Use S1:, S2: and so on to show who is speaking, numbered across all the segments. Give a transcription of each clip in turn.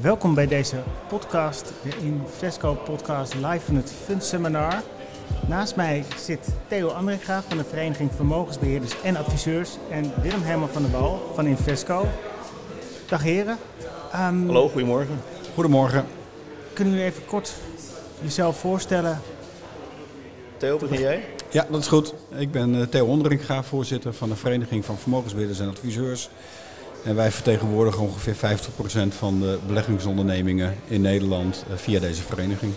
S1: Welkom bij deze podcast, de Invesco podcast live van het Fund Seminar. Naast mij zit Theo Andringa van de Vereniging Vermogensbeheerders en Adviseurs en Willem Herman van der Wal van Invesco. Dag heren.
S2: Um, Hallo, goedemorgen.
S3: Goedemorgen.
S1: Kunnen jullie even kort jezelf voorstellen?
S2: Theo, begin jij?
S3: Ja, dat is goed. Ik ben eh, Theo Onderinga, voorzitter van de Vereniging van Vermogensbeheerders en Adviseurs. En wij vertegenwoordigen ongeveer 50% van de beleggingsondernemingen in Nederland eh, via deze vereniging.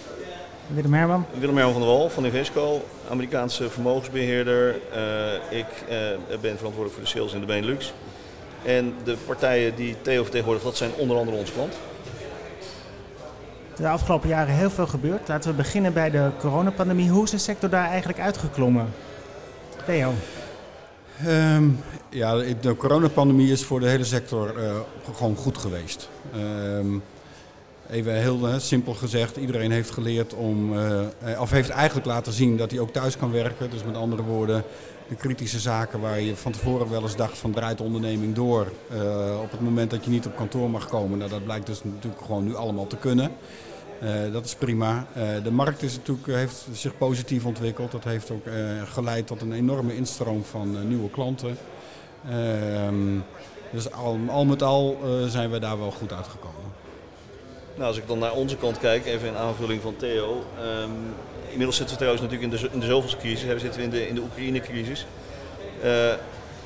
S1: Willem Herman.
S2: Willem Herman van der Wal van Invesco, Amerikaanse vermogensbeheerder. Uh, ik uh, ben verantwoordelijk voor de sales in de Benelux. En de partijen die Theo vertegenwoordigt, dat zijn onder andere onze klant.
S1: De afgelopen jaren heel veel gebeurd. Laten we beginnen bij de coronapandemie. Hoe is de sector daar eigenlijk uitgeklommen? Theo?
S3: Um, ja, de coronapandemie is voor de hele sector uh, gewoon goed geweest. Um, even heel uh, simpel gezegd, iedereen heeft geleerd om, uh, of heeft eigenlijk laten zien dat hij ook thuis kan werken. Dus met andere woorden, de kritische zaken waar je van tevoren wel eens dacht van draait de onderneming door. op het moment dat je niet op kantoor mag komen, nou, dat blijkt dus natuurlijk gewoon nu allemaal te kunnen. Uh, dat is prima. Uh, de markt is natuurlijk, heeft zich positief ontwikkeld. Dat heeft ook uh, geleid tot een enorme instroom van nieuwe klanten. Ehm, dus al, al, met al zijn we daar wel goed uitgekomen.
S2: Nou, als ik dan naar onze kant kijk, even in aanvulling van Theo. Um, inmiddels zitten we trouwens natuurlijk in de, in de zoveelste crisis. We zitten in de, in de Oekraïne-crisis.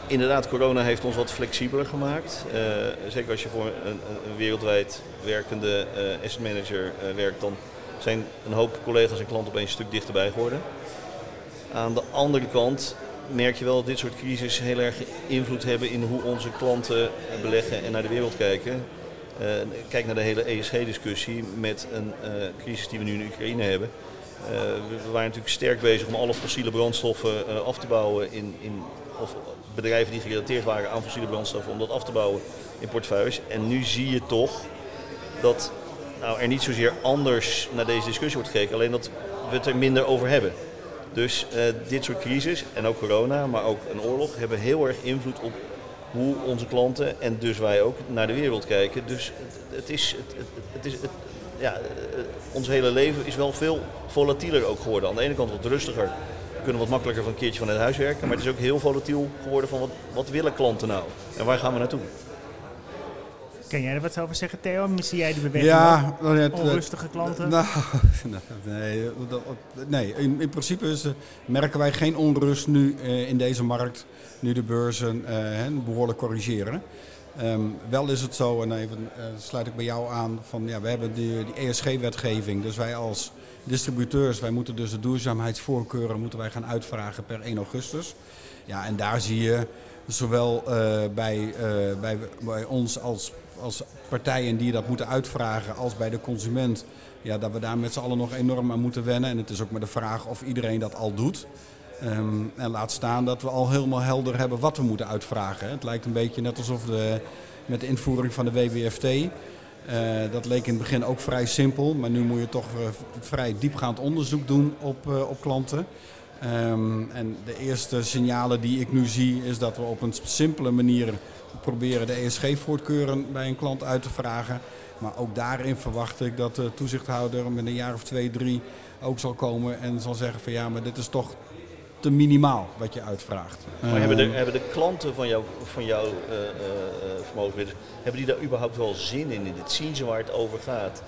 S2: Inderdaad, corona heeft ons wat flexibeler gemaakt. Uh, zeker als je voor een, wereldwijd werkende uh, asset manager uh, werkt, dan zijn een hoop collega's en klanten opeens een stuk dichterbij geworden. Aan de andere kant merk je wel dat dit soort crisis heel erg invloed hebben in hoe onze klanten beleggen en naar de wereld kijken. kijk naar de hele ESG-discussie met een crisis die we nu in Oekraïne hebben. we waren natuurlijk sterk bezig om alle fossiele brandstoffen af te bouwen in, in of bedrijven die gerelateerd waren aan fossiele brandstoffen, om dat af te bouwen in portefeuilles. En nu zie je toch dat nou, er niet zozeer anders naar deze discussie wordt gekeken, alleen dat we het er minder over hebben. Dus uh, dit soort crisis, en ook corona, maar ook een oorlog, hebben heel erg invloed op hoe onze klanten en dus wij ook naar de wereld kijken. Dus het, is, het, het is ja, ons hele leven is wel veel volatieler ook geworden. Aan de ene kant wat rustiger, kunnen wat makkelijker van een keertje vanuit huis werken. Maar het is ook heel volatiel geworden van wat, wat willen klanten nou? En waar gaan we naartoe?
S1: Kan jij er wat over zeggen, Theo? Missie jij de beweging ja, het, onrustige klanten?
S3: Nou, nee, nee in, in principe is, merken wij geen onrust nu uh, in deze markt, nu de beurzen uh, behoorlijk corrigeren. Um, wel is het zo, en even uh, sluit ik bij jou aan, van ja, we hebben die, die ESG-wetgeving. Dus wij als distributeurs, wij moeten dus de duurzaamheidsvoorkeuren moeten wij gaan uitvragen per 1 augustus. Ja, en daar zie je zowel uh, bij, uh, bij, bij ons als, als partijen die dat moeten uitvragen, als bij de consument, ja, dat we daar met z'n allen nog enorm aan moeten wennen. En het is ook maar de vraag of iedereen dat al doet. Um, en laat staan dat we al helemaal helder hebben wat we moeten uitvragen. Het lijkt een beetje net alsof de, met de invoering van de WWFT. Uh, dat leek in het begin ook vrij simpel, maar nu moet je toch uh, vrij diepgaand onderzoek doen op, uh, op klanten. Um, en de eerste signalen die ik nu zie is dat we op een simpele manier proberen de ESG-voortkeuren bij een klant uit te vragen. Maar ook daarin verwacht ik dat de toezichthouder met een jaar of twee, drie ook zal komen en zal zeggen van ja, maar dit is toch te minimaal wat je uitvraagt.
S2: Maar hebben, de, hebben de klanten van, jou, van jouw uh, vermogensbeheerders, hebben die daar überhaupt wel zin in? in dit? Zien ze waar het over gaat?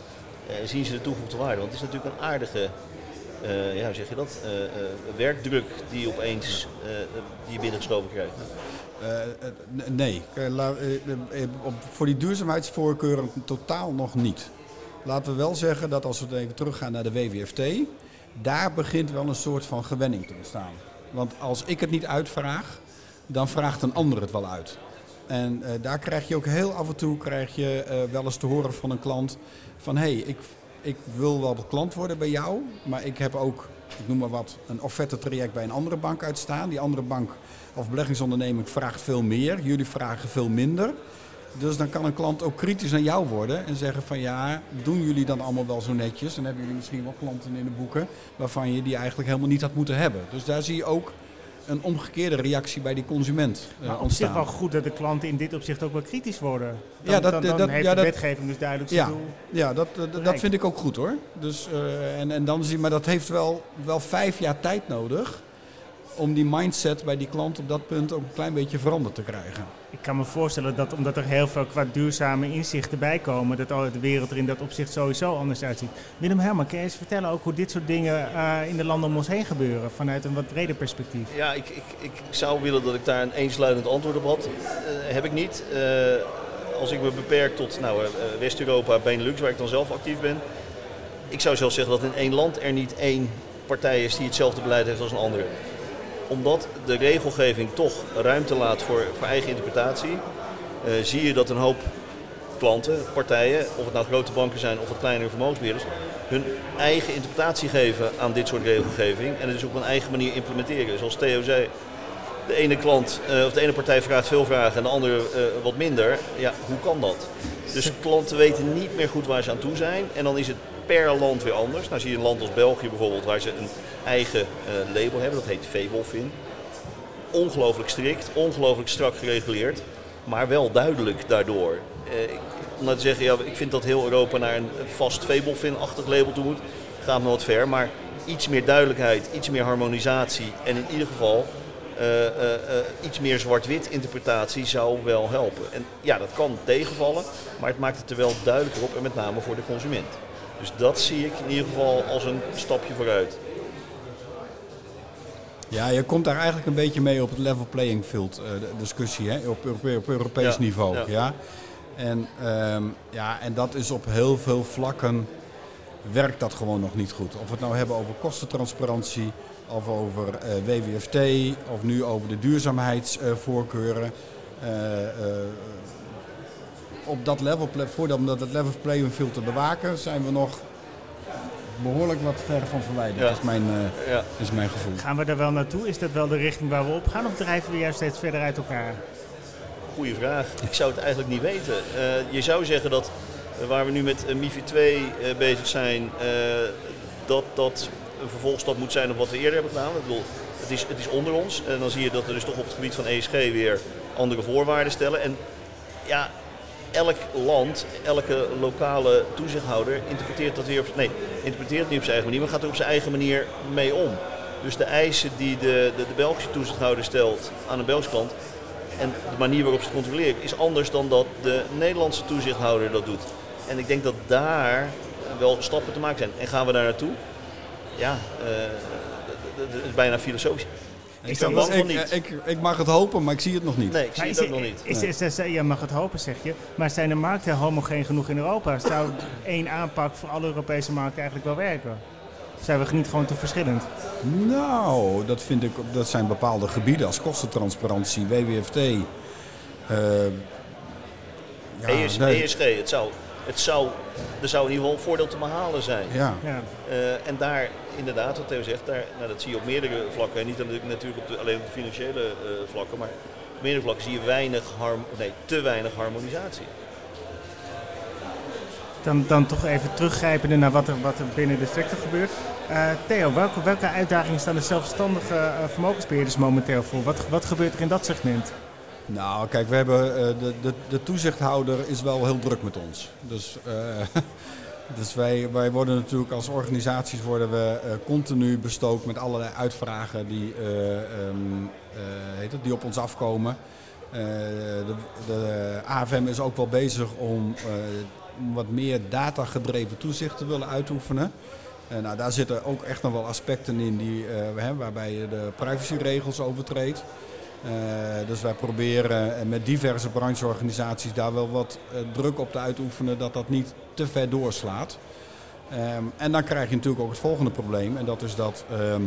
S2: Zien ze de toegevoegde waarde? Want het is natuurlijk een aardige, ja, hoe zeg je dat, werkdruk die opeens die je binnengeschoven krijgt.
S3: nee, voor die duurzaamheidsvoorkeuren totaal nog niet. Laten we wel zeggen dat als we even teruggaan naar de WWFT, daar begint wel een soort van gewenning te ontstaan. Want als ik het niet uitvraag, dan vraagt een ander het wel uit. En uh, daar krijg je ook heel af en toe krijg je, uh, wel eens te horen van een klant van hé, hey, ik, ik wil wel klant worden bij jou, maar ik heb ook, ik noem maar wat, een offerte traject bij een andere bank uitstaan. Die andere bank of beleggingsonderneming vraagt veel meer, jullie vragen veel minder. Dus dan kan een klant ook kritisch aan jou worden en zeggen van ja, doen jullie dan allemaal wel zo netjes? En hebben jullie misschien wel klanten in de boeken waarvan je die eigenlijk helemaal niet had moeten hebben. Dus daar zie je ook een omgekeerde reactie bij die consument uh,
S1: Maar op
S3: ontstaan.
S1: zich wel goed dat de klanten in dit opzicht ook wel kritisch worden. Dan,
S3: Ja, dat-
S1: dan, dan
S3: dat-
S1: heeft
S3: ja,
S1: de wetgeving dus duidelijk
S3: Ja.
S1: doel.
S3: Ja, dat, dat- vind ik ook goed hoor. Dus, eh, en, en dan zie, maar dat heeft wel, wel vijf jaar tijd nodig om die mindset bij die klant op dat punt ook een klein beetje veranderd te krijgen.
S1: Ik kan me voorstellen dat omdat er heel veel qua duurzame inzichten bij komen, dat al de wereld er in dat opzicht sowieso anders uitziet. Willem Herman, kan je eens vertellen ook hoe dit soort dingen eh, in de landen om ons heen gebeuren, vanuit een wat breder perspectief?
S2: Ja, ik, ik, ik zou willen dat ik daar een eensluidend antwoord op had. Eh, heb ik niet. Eh, als ik me beperk tot nou, eh, West-Europa, Benelux, waar ik dan zelf actief ben. Ik zou zelfs zeggen dat in één land er niet één partij is die hetzelfde beleid heeft als een andere. Omdat de regelgeving toch ruimte laat voor, voor eigen interpretatie, eh, zie je dat een hoop klanten, partijen, of het nou grote banken zijn of het kleinere vermogensbeheerders, hun eigen interpretatie geven aan dit soort regelgeving en het dus op een eigen manier implementeren. Zoals Theo zei, de ene klant eh, of de ene partij vraagt veel vragen en de andere eh, wat minder. Ja, hoe kan dat? Dus klanten weten niet meer goed waar ze aan toe zijn en dan is het per land weer anders. Nou zie je een land als België bijvoorbeeld waar ze een eigen eh, label hebben, dat heet VWOFIN. Ongelooflijk strikt, ongelooflijk strak gereguleerd, maar wel duidelijk daardoor. Eh, om nou te zeggen, ja, ik vind dat heel Europa naar een vast VWOFIN-achtig label toe moet, gaat me wat ver. Maar iets meer duidelijkheid, iets meer harmonisatie en in ieder geval eh, iets meer zwart-wit interpretatie zou wel helpen. En ja, dat kan tegenvallen, maar het maakt het er wel duidelijker op en met name voor de consument. Dus dat zie ik in ieder geval als een stapje vooruit.
S3: Ja, je komt daar eigenlijk een beetje mee op het level playing field de discussie hè, op, op Europees
S2: Ja,
S3: niveau.
S2: ja.
S3: Ja. En, ehm, ja, en dat is op heel veel vlakken werkt dat gewoon nog niet goed. Of we het nou hebben over kostentransparantie, of over eh, WWFT, of nu over de duurzaamheidsvoorkeuren. Eh, op dat level, voordat om dat level playing field te bewaken, zijn we nog behoorlijk wat ver van verwijderd.
S2: Ja.
S3: Dat is mijn, eh,
S2: Ja.
S3: is mijn gevoel.
S1: Gaan we daar wel naartoe? Is dat wel de richting waar we op gaan of drijven we juist steeds verder uit elkaar?
S2: Goeie vraag. Ik zou het eigenlijk niet weten. Eh, je zou zeggen dat eh, waar we nu met uh, MIFI 2 eh, bezig zijn, eh, dat dat een vervolgstap moet zijn op wat we eerder hebben gedaan. Ik bedoel, het is, het is onder ons en dan zie je dat we dus toch op het gebied van ESG weer andere voorwaarden stellen. En ja, elk land, elke lokale toezichthouder interpreteert dat weer op, nee, interpreteert het niet op zijn eigen manier, maar gaat er op zijn eigen manier mee om. Dus de eisen die de, de, de Belgische toezichthouder stelt aan een Belgische klant en de manier waarop ze het controleren is anders dan dat de Nederlandse toezichthouder dat doet. En ik denk dat daar wel stappen te maken zijn. En gaan we daar naartoe? Ja, eh, het is bijna filosofisch. Ik ben bang van
S3: ik,
S2: niet.
S3: ik, ik mag het hopen, maar ik zie het nog niet.
S2: Nee, ik zie
S1: Maar
S2: het
S1: is,
S2: ook nog niet.
S1: is, is, is- je mag het hopen, zeg je. Maar zijn de markten homogeen genoeg in Europa? Zou één aanpak voor alle Europese markten eigenlijk wel werken? Zijn we niet gewoon te verschillend?
S3: Nou, dat vind ik, dat zijn bepaalde gebieden als kostentransparantie, WWFT. eh, ja,
S2: ES,
S3: nee,
S2: ESG, het zou, het zou, er zou in ieder geval een voordeel te behalen zijn.
S3: ja.
S1: Ja.
S2: Eh, en daar, inderdaad, wat Theo zegt, daar, nou, dat zie je op meerdere vlakken. En niet natuurlijk- natuurlijk op de, alleen op de financiële eh, vlakken, maar op meerdere vlakken zie je weinig harm, nee, te weinig harmonisatie.
S1: Dan, dan toch even teruggrijpende naar wat er, wat er binnen de sector gebeurt. Eh, Theo, welke, welke uitdagingen staan de zelfstandige eh, vermogensbeheerders momenteel voor? Wat, wat gebeurt er in dat segment?
S3: Nou, kijk, we hebben, eh, de, de, de toezichthouder is wel heel druk met ons. Dus, eh, dus wij, wij worden natuurlijk als organisaties worden we, eh, continu bestookt met allerlei uitvragen die, eh, ehm, eh, heet het, die op ons afkomen. De, de AFM is ook wel bezig om wat meer datagedreven toezicht te willen uitoefenen. Nou, daar zitten ook echt nog wel aspecten in die, waarbij je de privacyregels overtreedt. Eh, dus wij proberen eh, met diverse brancheorganisaties daar wel wat eh, druk op te uitoefenen dat dat niet te ver doorslaat. Ehm, en dan krijg je natuurlijk ook het volgende probleem en dat is dat ehm,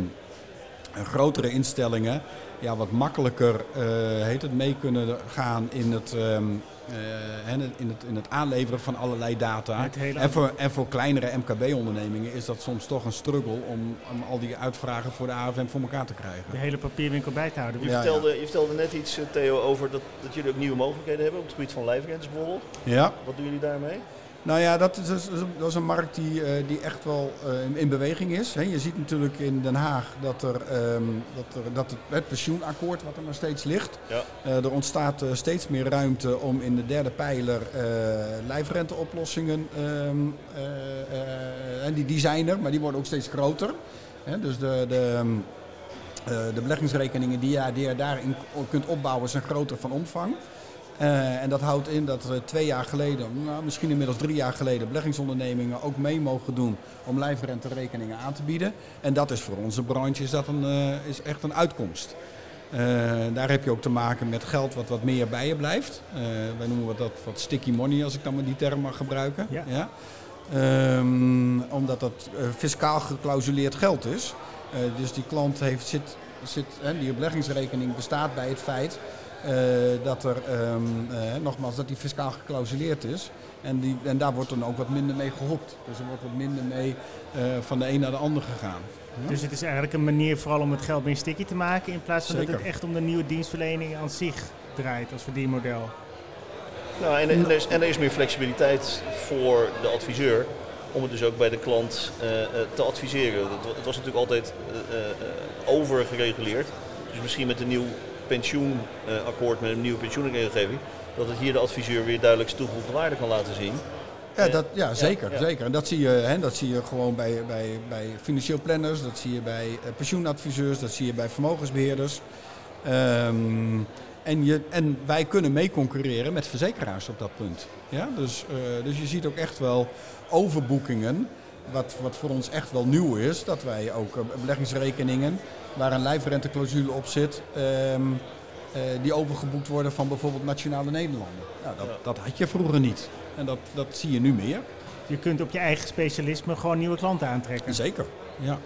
S3: grotere instellingen ja, wat makkelijker eh, heet het, mee kunnen gaan in het, ehm, eh, in, het, in het aanleveren van allerlei data. En voor, en voor kleinere MKB-ondernemingen is dat soms toch een struggle om, om al die uitvragen voor de AFM voor elkaar te krijgen.
S1: De hele papierwinkel bij te houden.
S2: Je,
S3: Ja,
S2: vertelde, je vertelde net iets, eh, Theo, over dat, dat jullie ook nieuwe mogelijkheden hebben op het gebied van lijfrentes bijvoorbeeld.
S3: Ja.
S2: Wat doen jullie daarmee?
S3: Nou ja, dat is, dat is een markt die, uh, die echt wel uh, in beweging is. Je ziet natuurlijk in Den Haag dat, er, um, dat, er, dat het, het, pensioenakkoord wat er nog steeds ligt. Ja. Uh, er ontstaat steeds meer ruimte om in de derde pijler lijfrenteoplossingen. Um, en die, die zijn er, maar die worden ook steeds groter. Dus de, de, um, de beleggingsrekeningen die je, die je daarin kunt opbouwen zijn groter van omvang. Uh, en dat houdt in dat we twee jaar geleden, nou, misschien inmiddels drie jaar geleden, beleggingsondernemingen ook mee mogen doen om lijfrenterekeningen aan te bieden. En dat is voor onze branche is dat een, uh, is echt een uitkomst. Uh, daar heb je ook te maken met geld wat wat meer bij je blijft. wij noemen dat wat sticky money, als ik dan maar die term mag gebruiken. Ja. ja? Um, omdat dat fiscaal geclausuleerd geld is. dus die klant heeft, zit, zit, die beleggingsrekening bestaat bij het feit dat er, um, uh, nogmaals, dat die fiscaal geclausuleerd is. En, die, en daar wordt dan ook wat minder mee gehopt. Dus er wordt wat minder mee uh, van de een naar de ander gegaan.
S1: Ja? Dus het is eigenlijk een manier vooral om het geld meer sticky te maken... in plaats van Zeker. dat het echt om de nieuwe dienstverlening aan zich draait als verdienmodel.
S2: Nou, en, en, er is, en er is meer flexibiliteit voor de adviseur om het dus ook bij de klant te adviseren. Het, het was natuurlijk altijd overgereguleerd. Dus misschien met een nieuw pensioenakkoord met een nieuwe pensioenregelgeving, dat het hier de adviseur weer duidelijk toegevoegde waarde kan laten zien.
S3: Ja, dat, ja zeker. Ja, zeker. En dat zie je, hè, dat zie je gewoon bij, bij, bij financieel planners, dat zie je bij uh, pensioenadviseurs, dat zie je bij vermogensbeheerders. Um, en, je, en wij kunnen mee concurreren met verzekeraars op dat punt. Ja? Dus, uh, dus je ziet ook echt wel overboekingen. Wat, wat voor ons echt wel nieuw is, dat wij ook uh, beleggingsrekeningen waar een lijfrenteclausule op zit, um, uh, die overgeboekt worden van bijvoorbeeld Nationale Nederlanden. Nou, dat, dat had je vroeger niet. En dat, dat zie je nu meer.
S1: Je kunt op je eigen specialisme gewoon nieuwe klanten aantrekken.
S3: Zeker, ja.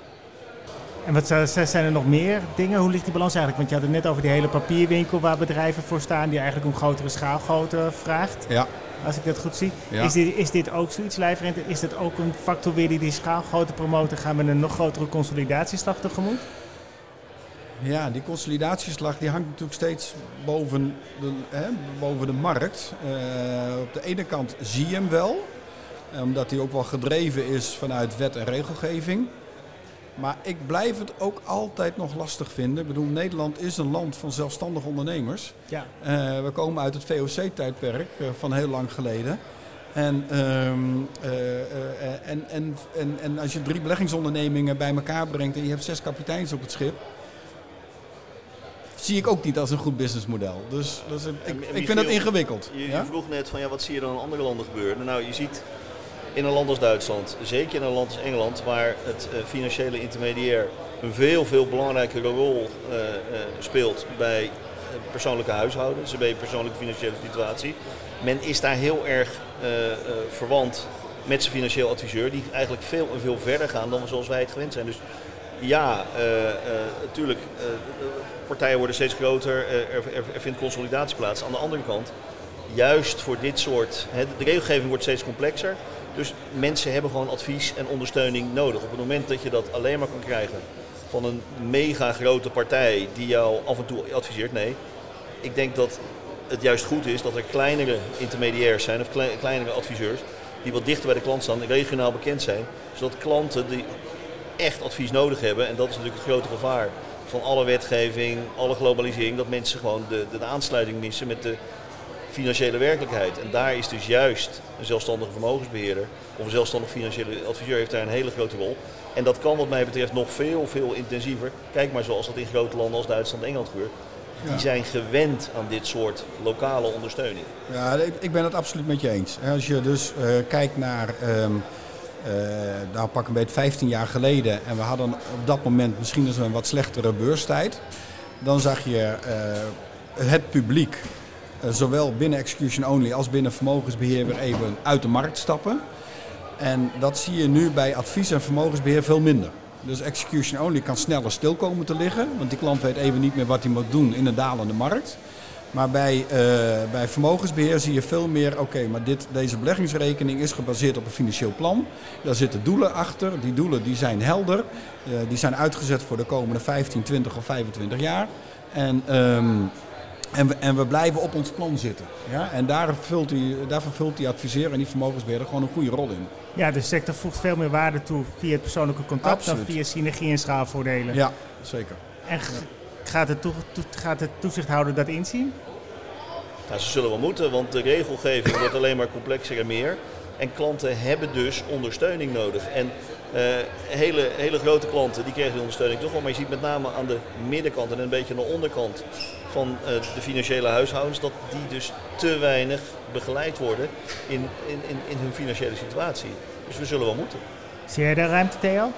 S1: En wat zijn er nog meer dingen? Hoe ligt die balans eigenlijk? Want je had het net over die hele papierwinkel waar bedrijven voor staan, die eigenlijk om grotere schaalgrootte vraagt. Ja. Als ik dat goed zie. Ja. Is, dit, is dit ook zoiets, lijfrente? Is dit ook een factor weer die die schaalgrootte promoten? Gaan we een nog grotere consolidatieslag tegemoet?
S3: Ja, die consolidatieslag die hangt natuurlijk steeds boven de, hè, boven de markt. Uh, op de ene kant zie je hem wel, omdat hij ook wel gedreven is vanuit wet en regelgeving. Maar ik blijf het ook altijd nog lastig vinden. Ik bedoel, Nederland is een land van zelfstandige ondernemers. Ja. Uh, we komen uit het VOC-tijdperk uh, van heel lang geleden. En, um, en, en, en, en als je drie beleggingsondernemingen bij elkaar brengt en je hebt zes kapiteins op het schip, zie ik ook niet als een goed businessmodel. Dus, dus ik, ik vind het ingewikkeld.
S2: Je, je, vroeg net van ja, wat zie je dan in andere landen gebeuren? Nou, je ziet in een land als Duitsland, zeker in een land als Engeland, waar het uh, financiële intermediair een veel, veel belangrijkere rol uh, uh, speelt bij persoonlijke huishouden, dus bij persoonlijke financiële situatie. Men is daar heel erg verwant met zijn financieel adviseur, die eigenlijk veel en veel verder gaan dan zoals wij het gewend zijn. Dus ja, natuurlijk, partijen worden steeds groter, er, er, er, vindt consolidatie plaats. Aan de andere kant, juist voor dit soort, hè, de regelgeving wordt steeds complexer. Dus mensen hebben gewoon advies en ondersteuning nodig. Op het moment dat je dat alleen maar kan krijgen van een mega grote partij die jou af en toe adviseert, nee. Ik denk dat het juist goed is dat er kleinere intermediairs zijn of kleinere adviseurs die wat dichter bij de klant staan, regionaal bekend zijn, zodat klanten die echt advies nodig hebben, en dat is natuurlijk het grote gevaar van alle wetgeving, alle globalisering, dat mensen gewoon de, de, de aansluiting missen met de financiële werkelijkheid. En daar is dus juist een zelfstandige vermogensbeheerder of een zelfstandig financiële adviseur heeft daar een hele grote rol. En dat kan wat mij betreft nog veel, veel intensiever. Kijk maar zoals dat in grote landen als Duitsland en Engeland gebeurt. Die zijn gewend aan dit soort lokale ondersteuning.
S3: Ja, ik ben het absoluut met je eens. Als je dus uh, kijkt naar um, uh, nou pak een beetje 15 jaar geleden en we hadden op dat moment misschien eens een wat slechtere beurstijd. Dan zag je uh, het publiek, zowel binnen execution only als binnen vermogensbeheer, weer even uit de markt stappen. En dat zie je nu bij advies en vermogensbeheer veel minder. Dus execution only kan sneller stil komen te liggen, want die klant weet even niet meer wat hij moet doen in een dalende markt. Maar bij, uh, bij vermogensbeheer zie je veel meer, oké, maar dit, deze beleggingsrekening is gebaseerd op een financieel plan. Daar zitten doelen achter. Die doelen die zijn helder. Uh, die zijn uitgezet voor de komende 15, 20 of 25 jaar. En, um, En we, en we blijven op ons plan zitten. Ja? En daar, vult die, daar vervult die adviseur en die vermogensbeheerder gewoon een goede rol in.
S1: Ja, de sector voegt veel meer waarde toe via het persoonlijke contact
S3: Absoluut.
S1: dan via synergie en schaalvoordelen.
S3: Ja, zeker.
S1: En gaat, de gaat de toezichthouder dat inzien?
S2: Nou, ze zullen wel moeten, want de regelgeving wordt alleen maar complexer en meer. En klanten hebben dus ondersteuning nodig. En eh, hele, hele grote klanten die krijgen die ondersteuning toch wel. Maar je ziet met name aan de middenkant en een beetje aan de onderkant van eh, de financiële huishoudens... dat die dus te weinig begeleid worden in, in, in, in hun financiële situatie. Dus we zullen wel moeten.
S1: Zie jij daar ruimte, Theo?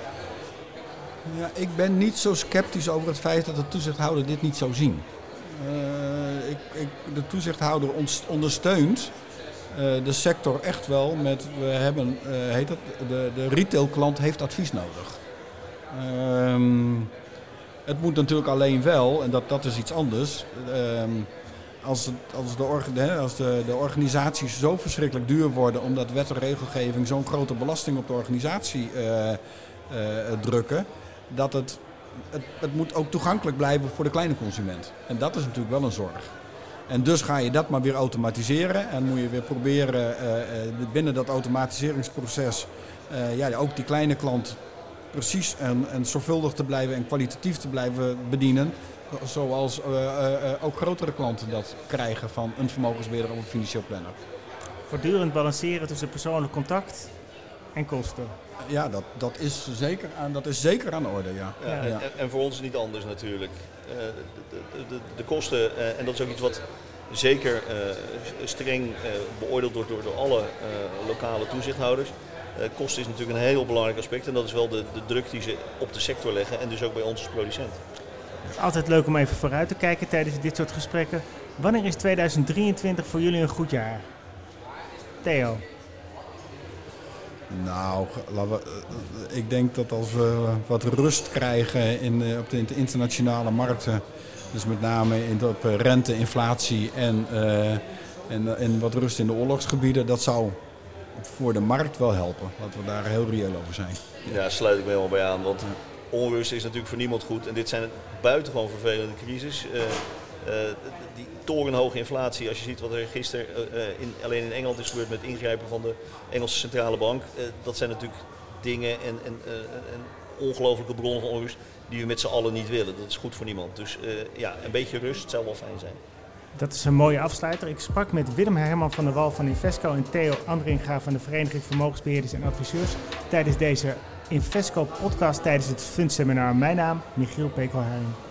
S3: Ja, ik ben niet zo sceptisch over het feit dat de toezichthouder dit niet zou zien. Eh, ik, ik, de toezichthouder ondersteunt eh, de sector echt wel met, we hebben, eh, heet het, de, de retailklant heeft advies nodig. Ehm, het moet natuurlijk alleen wel, en dat, dat is iets anders, ehm, als, het, als, de, als de, de organisaties zo verschrikkelijk duur worden omdat wet en regelgeving zo'n grote belasting op de organisatie eh, eh, drukken, dat het, het, het moet ook toegankelijk blijven voor de kleine consument. En dat is natuurlijk wel een zorg. En dus ga je dat maar weer automatiseren en moet je weer proberen eh, binnen dat automatiseringsproces ja, ook die kleine klant precies en, en zorgvuldig te blijven en kwalitatief te blijven bedienen. Zoals eh, eh, eh, ook grotere klanten dat krijgen van een vermogensbeheerder of een financieel planner.
S1: Voortdurend balanceren tussen persoonlijk contact en kosten.
S3: Ja, dat, dat, is, zeker aan, dat is zeker aan de orde, ja.
S2: Ja,
S1: Ja.
S2: en, voor ons is het niet anders natuurlijk. Eh, de, de, de, de kosten, eh, en dat is ook iets wat zeker eh, streng eh, beoordeeld wordt door, door alle eh, lokale toezichthouders. Eh, kosten is natuurlijk een heel belangrijk aspect en dat is wel de, de druk die ze op de sector leggen en dus ook bij ons als producent.
S1: Altijd leuk om even vooruit te kijken tijdens dit soort gesprekken. Wanneer is 2023 voor jullie een goed jaar? Theo,
S3: Nou, eh, ik denk dat als we wat rust krijgen in, eh, op de inter- internationale markten, dus met name in, op eh, rente, inflatie en, eh, en, en wat rust in de oorlogsgebieden, dat zou voor de markt wel helpen. Laten we daar heel reëel over zijn.
S2: Ja, sluit ik me helemaal bij aan, want onrust is natuurlijk voor niemand goed en dit zijn buitengewoon vervelende crisis. Eh, eh, die torenhoge inflatie, als je ziet wat er gisteren eh, in, alleen in Engeland is gebeurd met ingrijpen van de Engelse centrale bank, dat zijn natuurlijk dingen en, en, en ongelofelijke bronnen van onrust die we met z'n allen niet willen. Dat is goed voor niemand. Dus ja, een beetje rust zou wel fijn zijn.
S1: Dat is een mooie afsluiter. Ik sprak met Willem Herman van der Wal van Invesco en Theo Andringa van de Vereniging Vermogensbeheerders en Adviseurs tijdens deze Invesco podcast tijdens het Fundseminar. Mijn naam, Michiel Pekelharing.